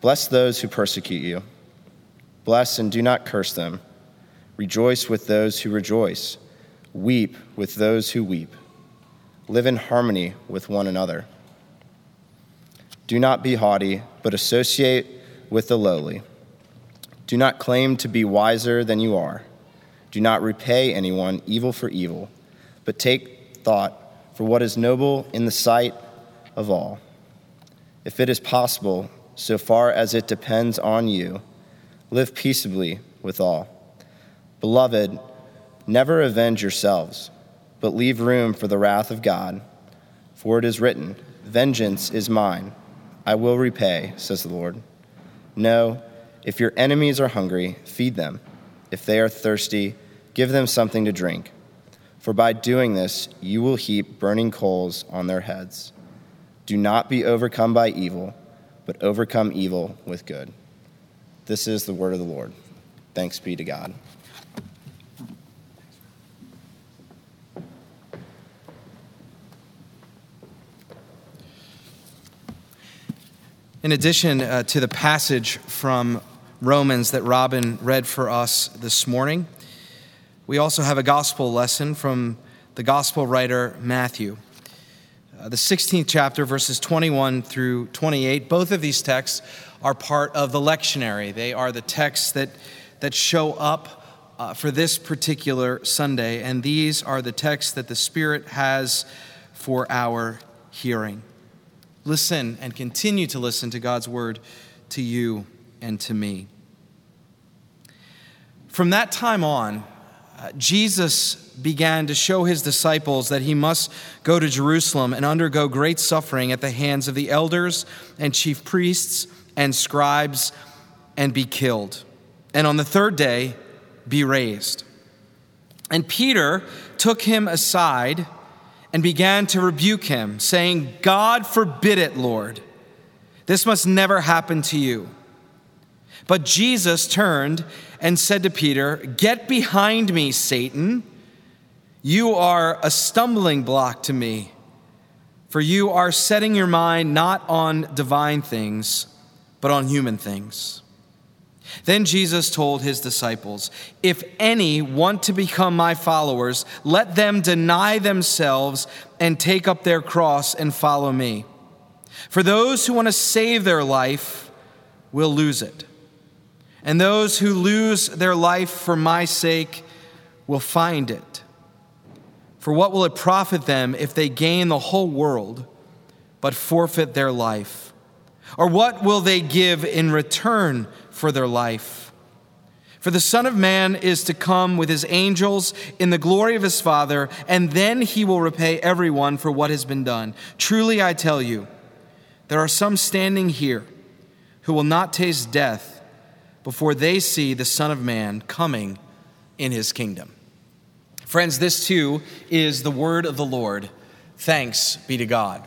Bless those who persecute you. Bless and do not curse them. Rejoice with those who rejoice. Weep with those who weep. Live in harmony with one another. Do not be haughty, but associate with the lowly. Do not claim to be wiser than you are. Do not repay anyone evil for evil, but take thought for what is noble in the sight of all. If it is possible, so far as it depends on you, live peaceably with all. Beloved, never avenge yourselves, but leave room for the wrath of God, for it is written, Vengeance is mine. I will repay, says the Lord. No, if your enemies are hungry, feed them. If they are thirsty, give them something to drink. For by doing this, you will heap burning coals on their heads. Do not be overcome by evil, but overcome evil with good. This is the word of the Lord. Thanks be to God. In addition uh, to the passage from Romans that Robin read for us this morning, we also have a gospel lesson from the gospel writer Matthew. Uh, the 16th chapter, verses 21 through 28, both of these texts are part of the lectionary. They are the texts that, that show up uh, for this particular Sunday, and these are the texts that the Spirit has for our hearing listen and continue to listen to God's word to you and to me. From that time on, Jesus began to show his disciples that he must go to Jerusalem and undergo great suffering at the hands of the elders and chief priests and scribes and be killed. And on the third day, be raised. And Peter took him aside and began to rebuke him, saying, God forbid it, Lord. This must never happen to you. But Jesus turned and said to Peter, Get behind me, Satan. You are a stumbling block to me, for you are setting your mind not on divine things, but on human things. Then Jesus told his disciples, If any want to become my followers, let them deny themselves and take up their cross and follow me. For those who want to save their life will lose it. And those who lose their life for my sake will find it. For what will it profit them if they gain the whole world but forfeit their life? Or what will they give in return for their life. For the Son of Man is to come with his angels in the glory of his Father, and then he will repay everyone for what has been done. Truly, I tell you, there are some standing here who will not taste death before they see the Son of Man coming in his kingdom. Friends, this too is the word of the Lord. Thanks be to God.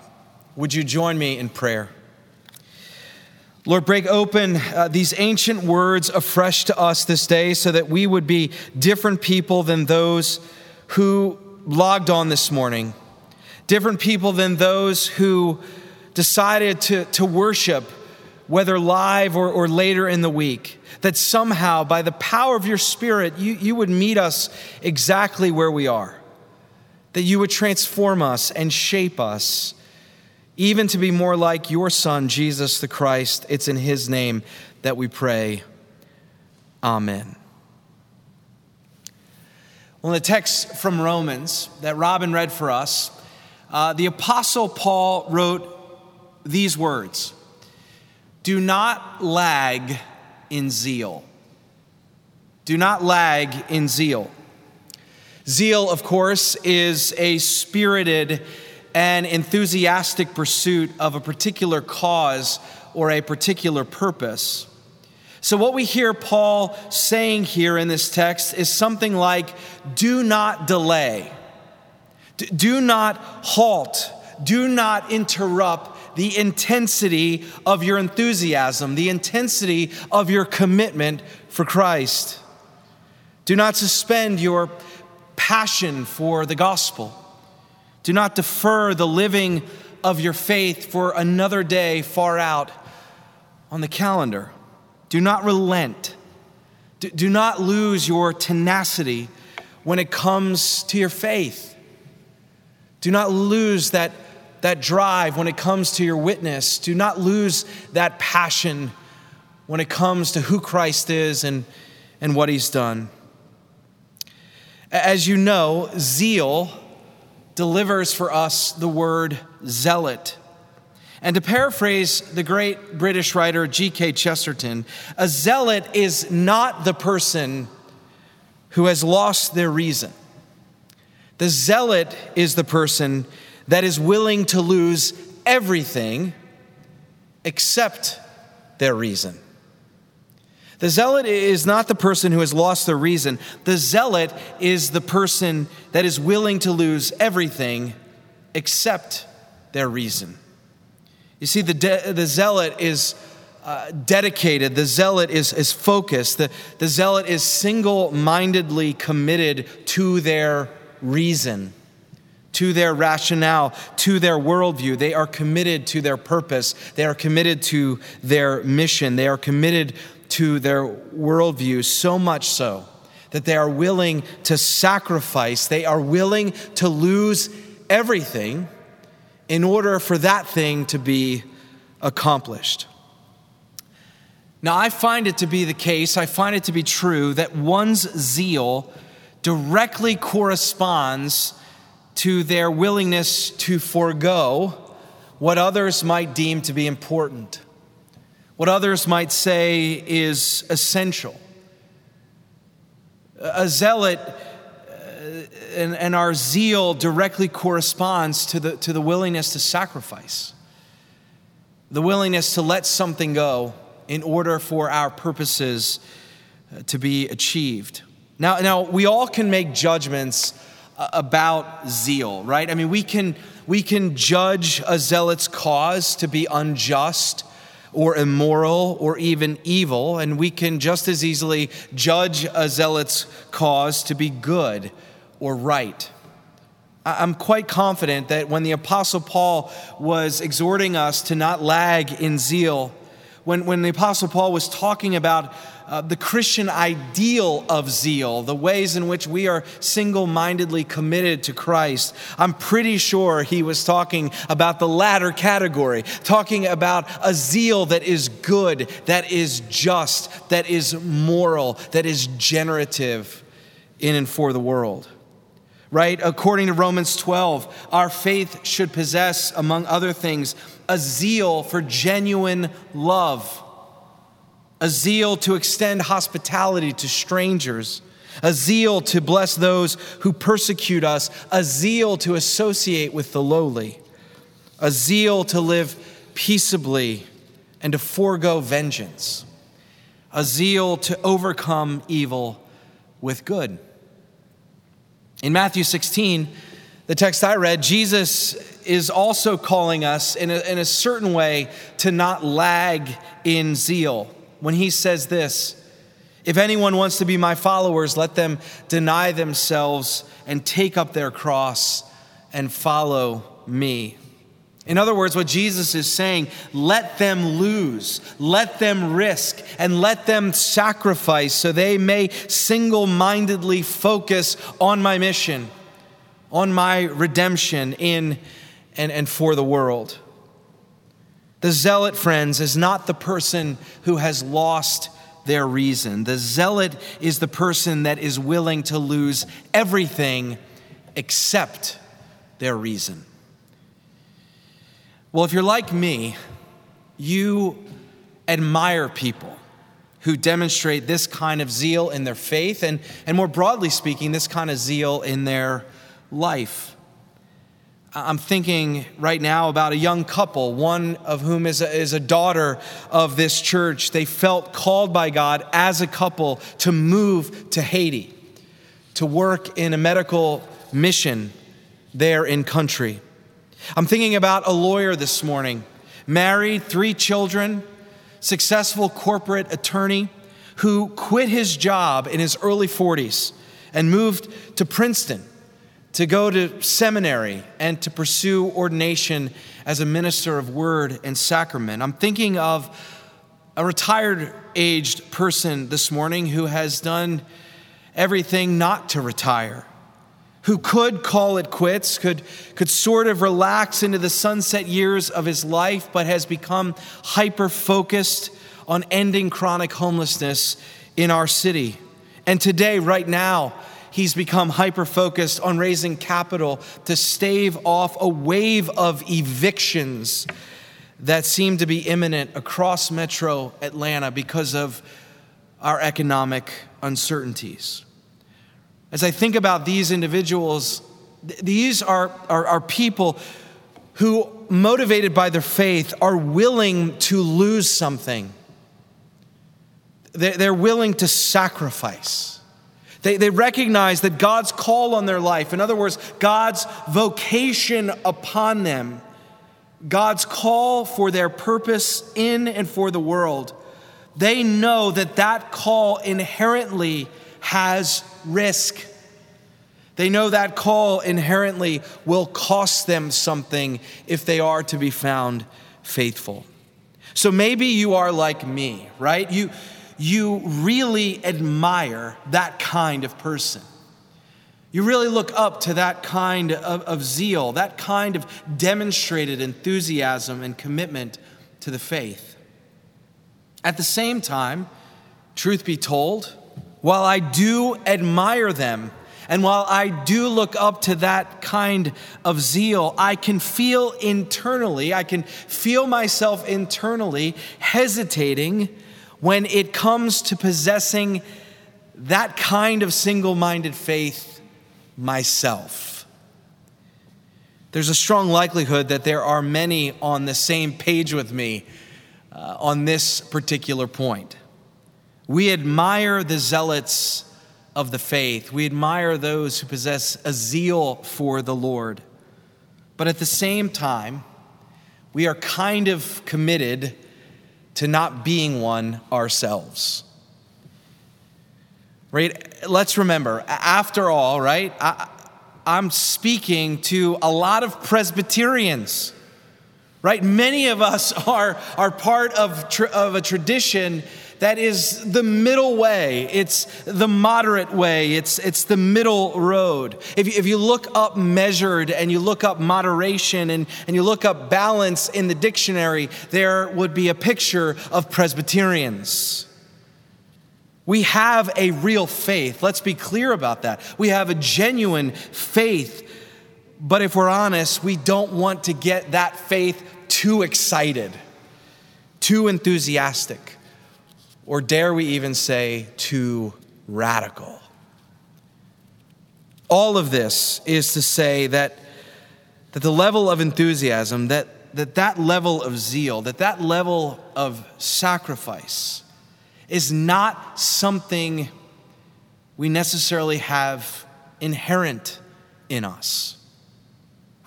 Would you join me in prayer? Lord, break open uh, these ancient words afresh to us this day so that we would be different people than those who logged on this morning, different people than those who decided to, to worship, whether live or, or later in the week. That somehow, by the power of your Spirit, you, you would meet us exactly where we are, that you would transform us and shape us even to be more like your Son, Jesus the Christ. It's in His name that we pray. Amen. Well, in the text from Romans that Robin read for us, uh, the Apostle Paul wrote these words Do not lag in zeal. Do not lag in zeal. Zeal, of course, is a spirited and enthusiastic pursuit of a particular cause or a particular purpose. So, what we hear Paul saying here in this text is something like do not delay, do not halt, do not interrupt the intensity of your enthusiasm, the intensity of your commitment for Christ. Do not suspend your passion for the gospel. Do not defer the living of your faith for another day far out on the calendar. Do not relent. Do not lose your tenacity when it comes to your faith. Do not lose that, that drive when it comes to your witness. Do not lose that passion when it comes to who Christ is and, and what he's done. As you know, zeal delivers for us the word zealot. And to paraphrase the great British writer G.K. Chesterton, a zealot is not the person who has lost their reason. The zealot is the person that is willing to lose everything except their reason. The zealot is not the person who has lost their reason. The zealot is the person that is willing to lose everything except their reason. You see, the, de- the zealot is uh, dedicated, the zealot is, is focused, the, the zealot is single mindedly committed to their reason, to their rationale, to their worldview. They are committed to their purpose, they are committed to their mission, they are committed to their worldview, so much so that they are willing to sacrifice, they are willing to lose everything in order for that thing to be accomplished. Now, I find it to be the case, I find it to be true that one's zeal directly corresponds to their willingness to forego what others might deem to be important, what others might say is essential. A zealot and, and our zeal directly corresponds to the, to the willingness to sacrifice, the willingness to let something go in order for our purposes uh, to be achieved. Now, now we all can make judgments uh, about zeal, right? I mean, we can, we can judge a zealot's cause to be unjust or immoral or even evil, and we can just as easily judge a zealot's cause to be good or right. I'm quite confident that when the Apostle Paul was exhorting us to not lag in zeal, when, when the Apostle Paul was talking about uh, the Christian ideal of zeal, the ways in which we are single mindedly committed to Christ, I'm pretty sure he was talking about the latter category, talking about a zeal that is good, that is just, that is moral, that is generative in and for the world right? According to Romans 12, our faith should possess, among other things, a zeal for genuine love, a zeal to extend hospitality to strangers, a zeal to bless those who persecute us, a zeal to associate with the lowly, a zeal to live peaceably and to forego vengeance, a zeal to overcome evil with good. In Matthew 16, the text I read, Jesus is also calling us in a, in a certain way to not lag in zeal when he says this If anyone wants to be my followers, let them deny themselves and take up their cross and follow me. In other words, what Jesus is saying, let them lose, let them risk, and let them sacrifice so they may single mindedly focus on my mission, on my redemption in and, and for the world. The zealot, friends, is not the person who has lost their reason. The zealot is the person that is willing to lose everything except their reason. Well, if you're like me, you admire people who demonstrate this kind of zeal in their faith and, and more broadly speaking, this kind of zeal in their life. I'm thinking right now about a young couple, one of whom is a, is a daughter of this church. They felt called by God as a couple to move to Haiti, to work in a medical mission there in country. I'm thinking about a lawyer this morning, married, three children, successful corporate attorney who quit his job in his early 40s and moved to Princeton to go to seminary and to pursue ordination as a minister of word and sacrament. I'm thinking of a retired aged person this morning who has done everything not to retire who could call it quits, could, could sort of relax into the sunset years of his life, but has become hyper focused on ending chronic homelessness in our city. And today, right now, he's become hyper focused on raising capital to stave off a wave of evictions that seem to be imminent across metro Atlanta because of our economic uncertainties. As I think about these individuals, these are, are, are people who, motivated by their faith, are willing to lose something. They're willing to sacrifice. They, they recognize that God's call on their life, in other words, God's vocation upon them, God's call for their purpose in and for the world, they know that that call inherently has risk. They know that call inherently will cost them something if they are to be found faithful. So maybe you are like me, right? You, you really admire that kind of person. You really look up to that kind of, of zeal, that kind of demonstrated enthusiasm and commitment to the faith. At the same time, truth be told, while I do admire them, and while I do look up to that kind of zeal, I can feel internally, I can feel myself internally hesitating when it comes to possessing that kind of single minded faith myself. There's a strong likelihood that there are many on the same page with me uh, on this particular point. We admire the zealots of the faith, we admire those who possess a zeal for the Lord. But at the same time, we are kind of committed to not being one ourselves. Right? Let's remember, after all, right? I, am speaking to a lot of Presbyterians, right? Many of us are, are part of, of a tradition that is the middle way. It's the moderate way. It's, it's the middle road. If you, if you look up measured and you look up moderation and, and you look up balance in the dictionary, there would be a picture of Presbyterians. We have a real faith. Let's be clear about that. We have a genuine faith. But if we're honest, we don't want to get that faith too excited, too enthusiastic or dare we even say too radical. All of this is to say that, that the level of enthusiasm, that, that that level of zeal, that that level of sacrifice is not something we necessarily have inherent in us.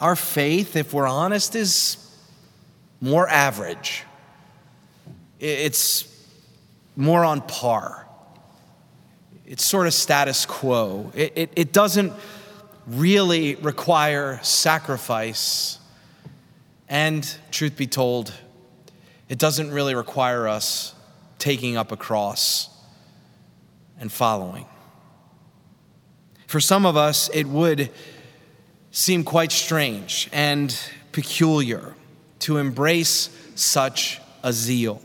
Our faith, if we're honest, is more average. It's more on par. It's sort of status quo. It, it, it doesn't really require sacrifice. And, truth be told, it doesn't really require us taking up a cross and following. For some of us, it would seem quite strange and peculiar to embrace such a zeal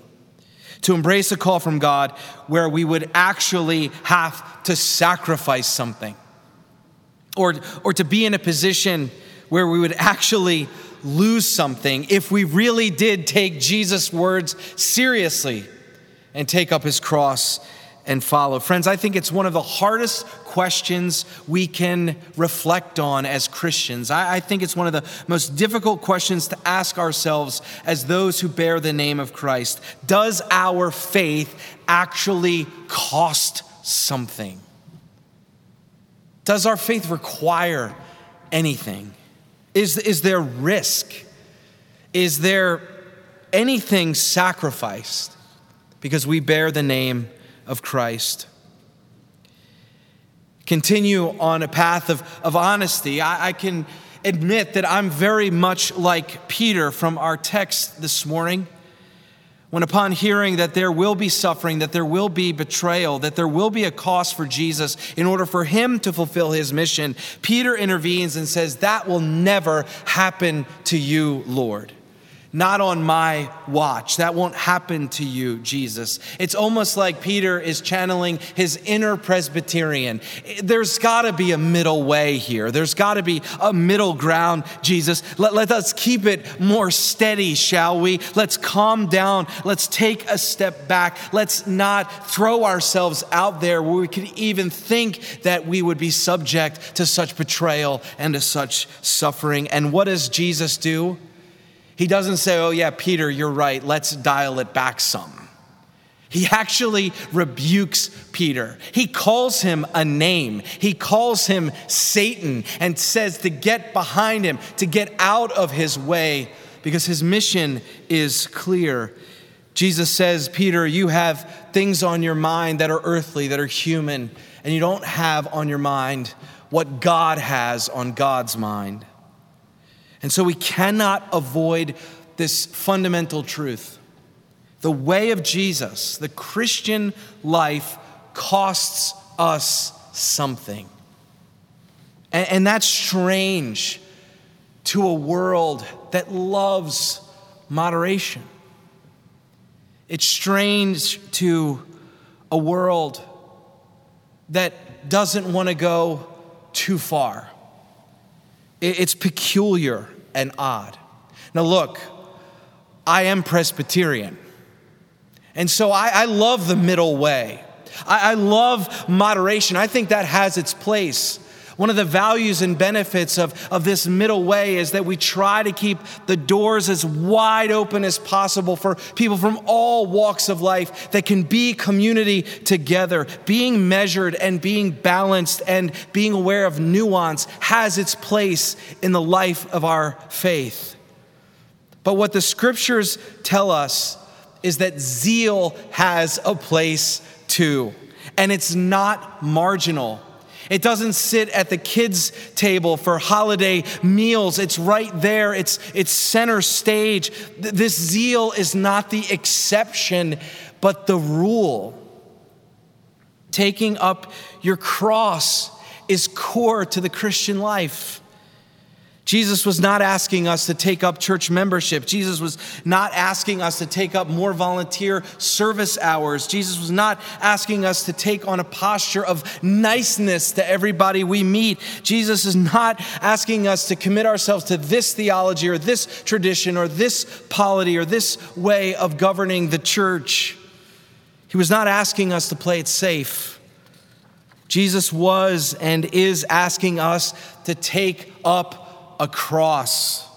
to embrace a call from God where we would actually have to sacrifice something, or, or to be in a position where we would actually lose something if we really did take Jesus' words seriously and take up his cross and follow. Friends, I think it's one of the hardest questions we can reflect on as Christians. I, I, think it's one of the most difficult questions to ask ourselves as those who bear the name of Christ. Does our faith actually cost something? Does our faith require anything? Is, is there risk? Is there anything sacrificed because we bear the name of Christ. Continue on a path of, of honesty. I, I can admit that I'm very much like Peter from our text this morning. When, upon hearing that there will be suffering, that there will be betrayal, that there will be a cost for Jesus in order for him to fulfill his mission, Peter intervenes and says, That will never happen to you, Lord. Not on my watch. That won't happen to you, Jesus. It's almost like Peter is channeling his inner Presbyterian. There's got to be a middle way here. There's got to be a middle ground, Jesus. Let, let us keep it more steady, shall we? Let's calm down. Let's take a step back. Let's not throw ourselves out there where we could even think that we would be subject to such betrayal and to such suffering. And what does Jesus do? He doesn't say, oh, yeah, Peter, you're right, let's dial it back some. He actually rebukes Peter. He calls him a name. He calls him Satan and says to get behind him, to get out of his way, because his mission is clear. Jesus says, Peter, you have things on your mind that are earthly, that are human, and you don't have on your mind what God has on God's mind. And so we cannot avoid this fundamental truth. The way of Jesus, the Christian life, costs us something. And, and, that's strange to a world that loves moderation. It's strange to a world that doesn't want to go too far. It's peculiar and odd. Now, look, I am Presbyterian. And so I, I love the middle way. I, I love moderation. I think that has its place. One of the values and benefits of, of this middle way is that we try to keep the doors as wide open as possible for people from all walks of life that can be community together. Being measured and being balanced and being aware of nuance has its place in the life of our faith. But what the scriptures tell us is that zeal has a place too, and it's not marginal. It doesn't sit at the kids' table for holiday meals. It's right there, it's, it's center stage. This zeal is not the exception, but the rule. Taking up your cross is core to the Christian life. Jesus was not asking us to take up church membership. Jesus was not asking us to take up more volunteer service hours. Jesus was not asking us to take on a posture of niceness to everybody we meet. Jesus is not asking us to commit ourselves to this theology or this tradition or this polity or this way of governing the church. He was not asking us to play it safe. Jesus was and is asking us to take up a cross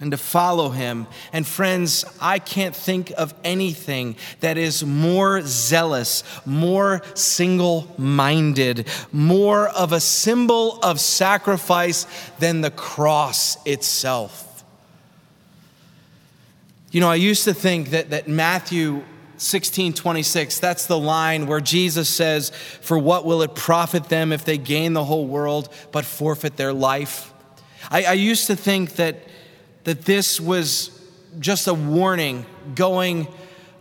and to follow him. And friends, I can't think of anything that is more zealous, more single minded, more of a symbol of sacrifice than the cross itself. You know, I used to think that, that Matthew 16 26, that's the line where Jesus says, For what will it profit them if they gain the whole world but forfeit their life? I, I used to think that, that this was just a warning going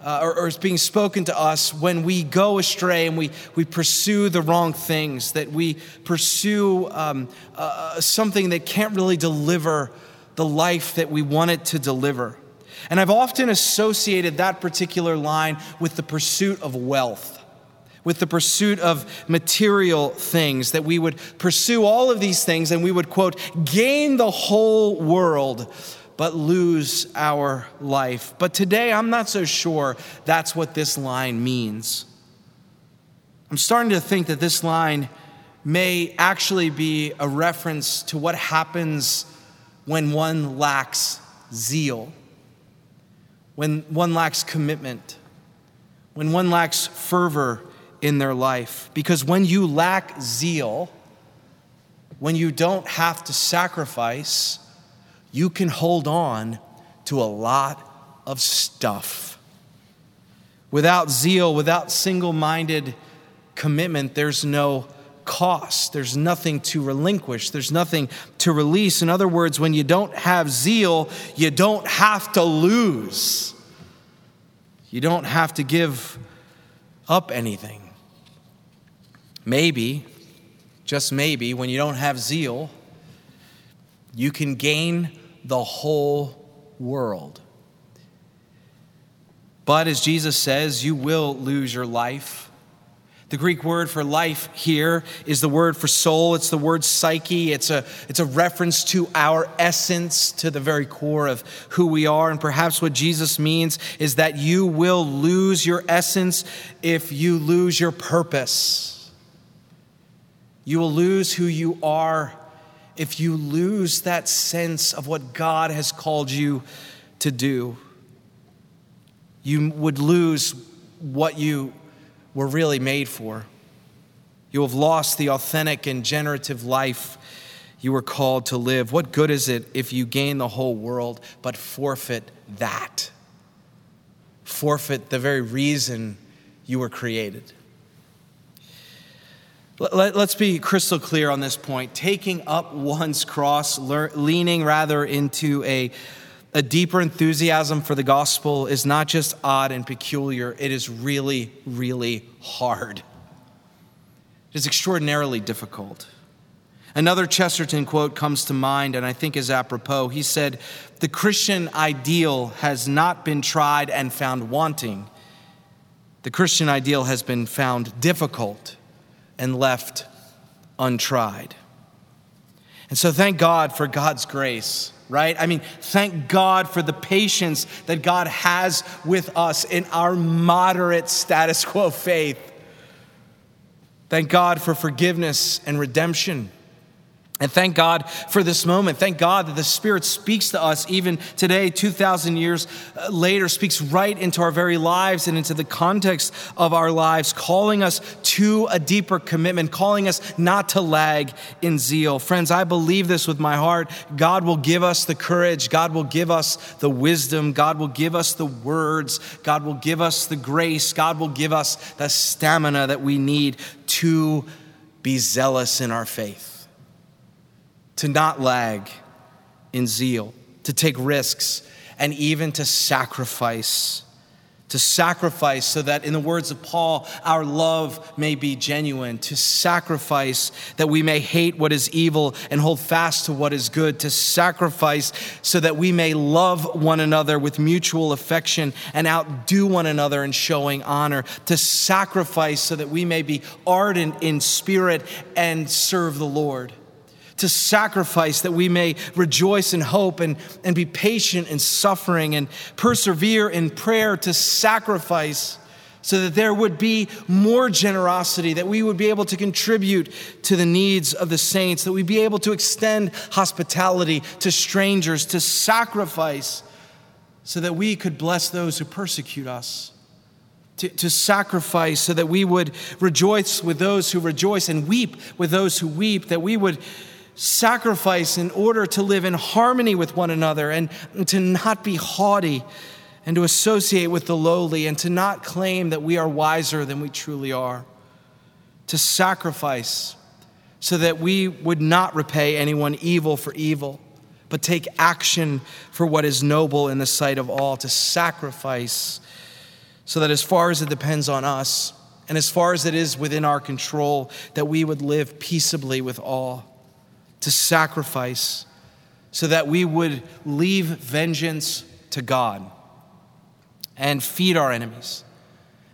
uh, or, or is being spoken to us when we go astray and we, we pursue the wrong things, that we pursue um, uh, something that can't really deliver the life that we want it to deliver. And I've often associated that particular line with the pursuit of wealth, with the pursuit of material things, that we would pursue all of these things and we would, quote, gain the whole world, but lose our life. But today, I'm not so sure that's what this line means. I'm starting to think that this line may actually be a reference to what happens when one lacks zeal when one lacks commitment, when one lacks fervor in their life. Because when you lack zeal, when you don't have to sacrifice, you can hold on to a lot of stuff. Without zeal, without single minded commitment, there's no cost. There's nothing to relinquish. There's nothing to release. In other words, when you don't have zeal, you don't have to lose. You don't have to give up anything. Maybe, just maybe, when you don't have zeal, you can gain the whole world. But as Jesus says, you will lose your life the Greek word for life here is the word for soul. It's the word psyche. It's a, it's a reference to our essence, to the very core of who we are. And perhaps what Jesus means is that you will lose your essence if you lose your purpose. You will lose who you are if you lose that sense of what God has called you to do. You would lose what you were really made for. You have lost the authentic and generative life you were called to live. What good is it if you gain the whole world but forfeit that? Forfeit the very reason you were created. Let's be crystal clear on this point. Taking up one's cross, leaning rather into a a deeper enthusiasm for the gospel is not just odd and peculiar, it is really, really hard. It is extraordinarily difficult. Another Chesterton quote comes to mind, and I think is apropos. He said, The Christian ideal has not been tried and found wanting. The Christian ideal has been found difficult and left untried. And so, thank God for God's grace right? I mean, thank God for the patience that God has with us in our moderate status quo faith. Thank God for forgiveness and redemption. And thank God for this moment. Thank God that the Spirit speaks to us even today, 2,000 years uh, later, speaks right into our very lives and into the context of our lives, calling us to a deeper commitment, calling us not to lag in zeal. Friends, I believe this with my heart. God will give us the courage, God will give us the wisdom, God will give us the words, God will give us the grace, God will give us the stamina that we need to be zealous in our faith to not lag in zeal, to take risks, and even to sacrifice. To sacrifice so that, in the words of Paul, our love may be genuine. To sacrifice that we may hate what is evil and hold fast to what is good. To sacrifice so that we may love one another with mutual affection and outdo one another in showing honor. To sacrifice so that we may be ardent in spirit and serve the Lord to sacrifice that we may rejoice in hope and, and be patient in suffering and persevere in prayer to sacrifice so that there would be more generosity, that we would be able to contribute to the needs of the saints, that we'd be able to extend hospitality to strangers, to sacrifice so that we could bless those who persecute us. To, to, sacrifice so that we would rejoice with those who rejoice and weep with those who weep, that we would sacrifice in order to live in harmony with one another and to not be haughty and to associate with the lowly and to not claim that we are wiser than we truly are. To sacrifice so that we would not repay anyone evil for evil, but take action for what is noble in the sight of all. To sacrifice so that as far as it depends on us, and as far as it is within our control, that we would live peaceably with all to sacrifice so that we would leave vengeance to God and feed our enemies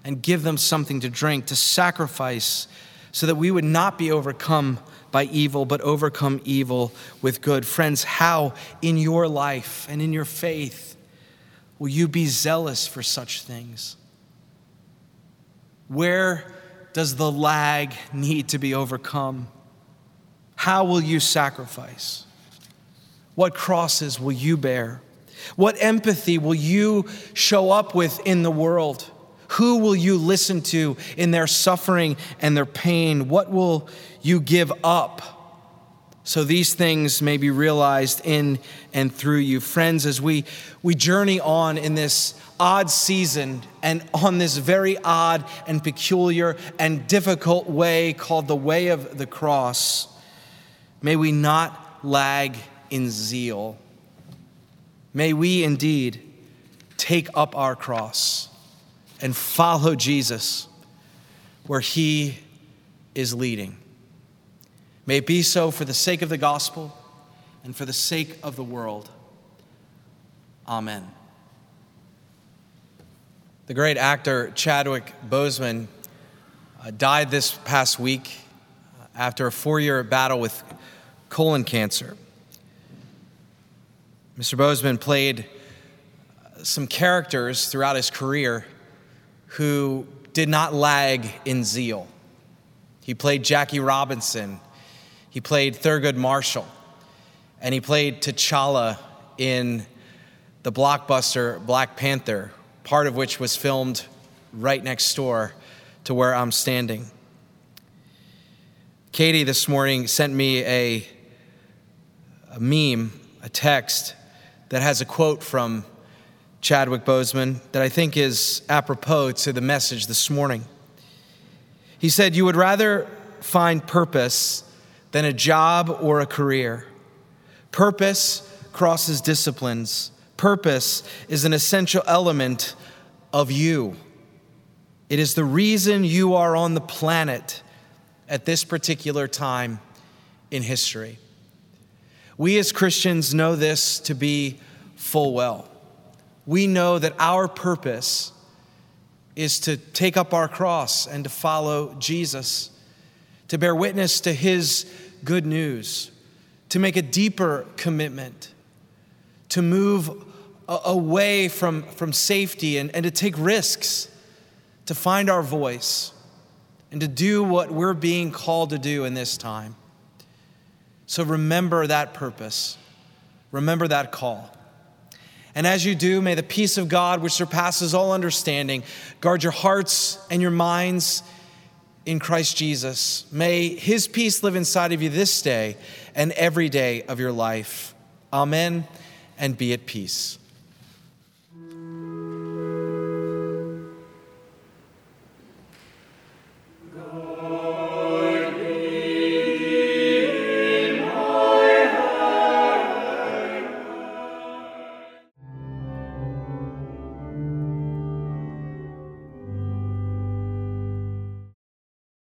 and give them something to drink, to sacrifice so that we would not be overcome by evil, but overcome evil with good. Friends, how in your life and in your faith will you be zealous for such things? Where does the lag need to be overcome? How will you sacrifice? What crosses will you bear? What empathy will you show up with in the world? Who will you listen to in their suffering and their pain? What will you give up so these things may be realized in and through you? Friends, as we, we journey on in this odd season and on this very odd and peculiar and difficult way called the way of the cross, may we not lag in zeal. May we indeed take up our cross and follow Jesus where he is leading. May it be so for the sake of the gospel and for the sake of the world. Amen. The great actor Chadwick Boseman uh, died this past week uh, after a four year battle with colon cancer. Mr. Boseman played some characters throughout his career who did not lag in zeal. He played Jackie Robinson, he played Thurgood Marshall, and he played T'Challa in the blockbuster Black Panther, part of which was filmed right next door to where I'm standing. Katie this morning sent me a, a meme, a text that has a quote from Chadwick Boseman that I think is apropos to the message this morning. He said, You would rather find purpose than a job or a career. Purpose crosses disciplines. Purpose is an essential element of you. It is the reason you are on the planet at this particular time in history. We as Christians know this to be full well we know that our purpose is to take up our cross and to follow Jesus, to bear witness to his good news, to make a deeper commitment, to move away from, from safety and, and to take risks, to find our voice, and to do what we're being called to do in this time. So remember that purpose, remember that call. And as you do, may the peace of God, which surpasses all understanding, guard your hearts and your minds in Christ Jesus. May his peace live inside of you this day and every day of your life. Amen, and be at peace.